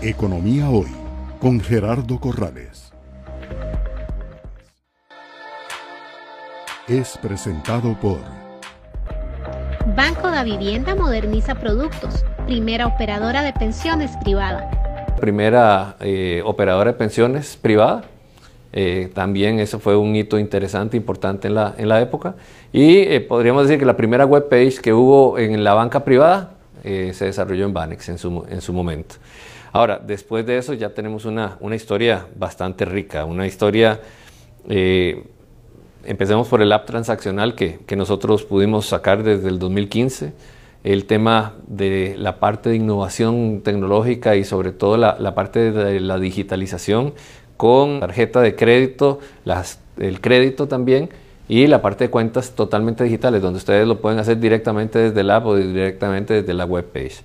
Economía Hoy con Gerardo Corrales. Es presentado por Banco da Vivienda moderniza productos, primera operadora de pensiones privada. Primera eh, operadora de pensiones privada. Eh, también eso fue un hito interesante, importante en la, en la época. Y eh, podríamos decir que la primera webpage que hubo en la banca privada se desarrolló en Banex en su, en su momento. Ahora, después de eso ya tenemos una, historia bastante rica, una historia, eh, empecemos por el app transaccional que, nosotros pudimos sacar desde el 2015, el tema de la parte de innovación tecnológica y sobre todo la, parte de la digitalización con tarjeta de crédito, el crédito también y la parte de cuentas totalmente digitales, donde ustedes lo pueden hacer directamente desde el app o directamente desde la web page.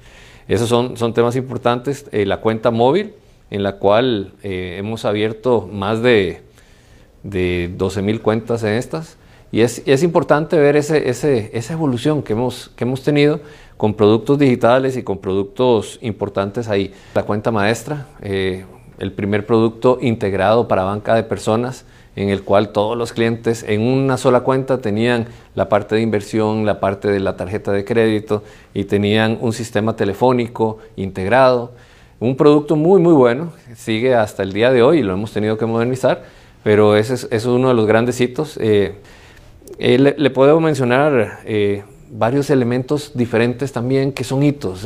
Esos son, son temas importantes. Eh, la cuenta móvil, en la cual eh, hemos abierto más de, de 12 mil cuentas en estas. Y es, es importante ver ese, ese, esa evolución que hemos, que hemos tenido con productos digitales y con productos importantes ahí. La cuenta maestra, eh, el primer producto integrado para banca de personas en el cual todos los clientes en una sola cuenta tenían la parte de inversión, la parte de la tarjeta de crédito y tenían un sistema telefónico integrado. Un producto muy, muy bueno, sigue hasta el día de hoy y lo hemos tenido que modernizar, pero ese es, uno de los grandes hitos. Eh, eh, le, puedo mencionar eh, varios elementos diferentes también que son hitos.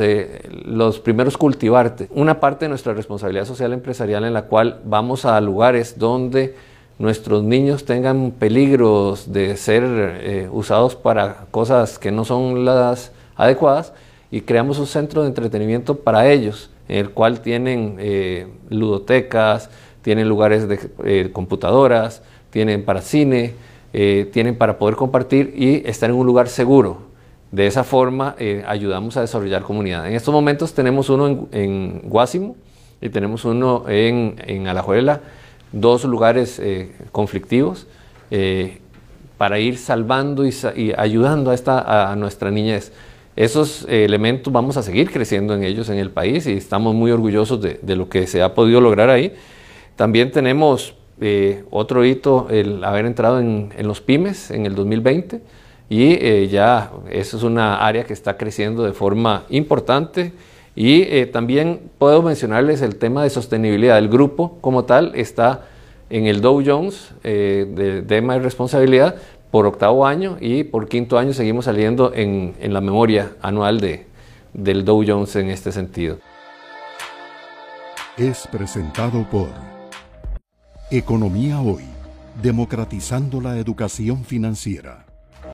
los primeros, cultivarte. Una parte de nuestra responsabilidad social empresarial en la cual vamos a lugares donde nuestros niños tengan peligros de ser eh, usados para cosas que no son las adecuadas y creamos un centro de entretenimiento para ellos, en el cual tienen eh, ludotecas, tienen lugares de eh, computadoras, tienen para cine, tienen para poder compartir y estar en un lugar seguro. De esa forma ayudamos a desarrollar comunidad. En estos momentos tenemos uno en, en Guásimo y tenemos uno en, en Alajuela dos lugares eh, conflictivos eh, para ir salvando y, ayudando a, esta, a nuestra niñez. Esos elementos vamos a seguir creciendo en ellos en el país y estamos muy orgullosos de, lo que se ha podido lograr ahí. También tenemos eh, otro hito, el haber entrado en, en, los pymes en el 2020 y ya eso es una área que está creciendo de forma importante y eh, también puedo mencionarles el tema de sostenibilidad. El grupo como tal está en el Dow Jones eh, de tema de responsabilidad por octavo año y por quinto año seguimos saliendo en, en la memoria anual de, del Dow Jones en este sentido. Es presentado por Economía Hoy, democratizando la educación financiera.